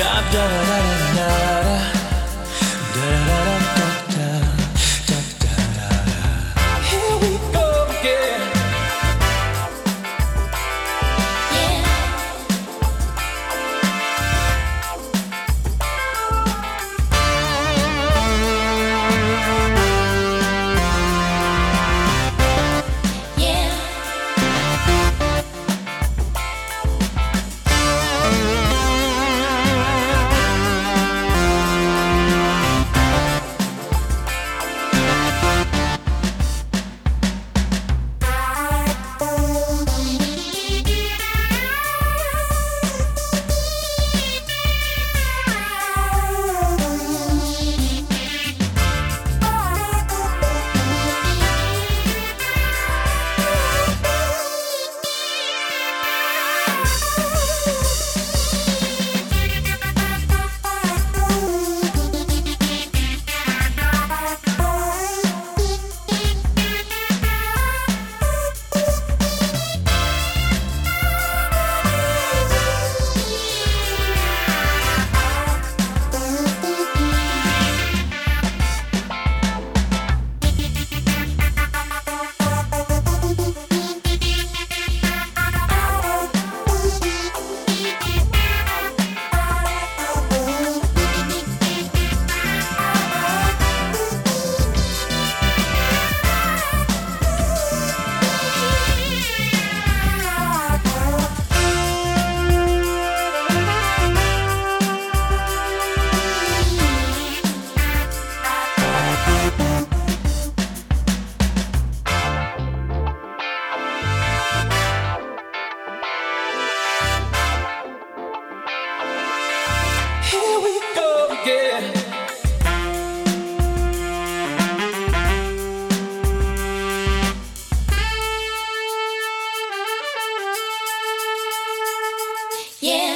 da da da da Yeah.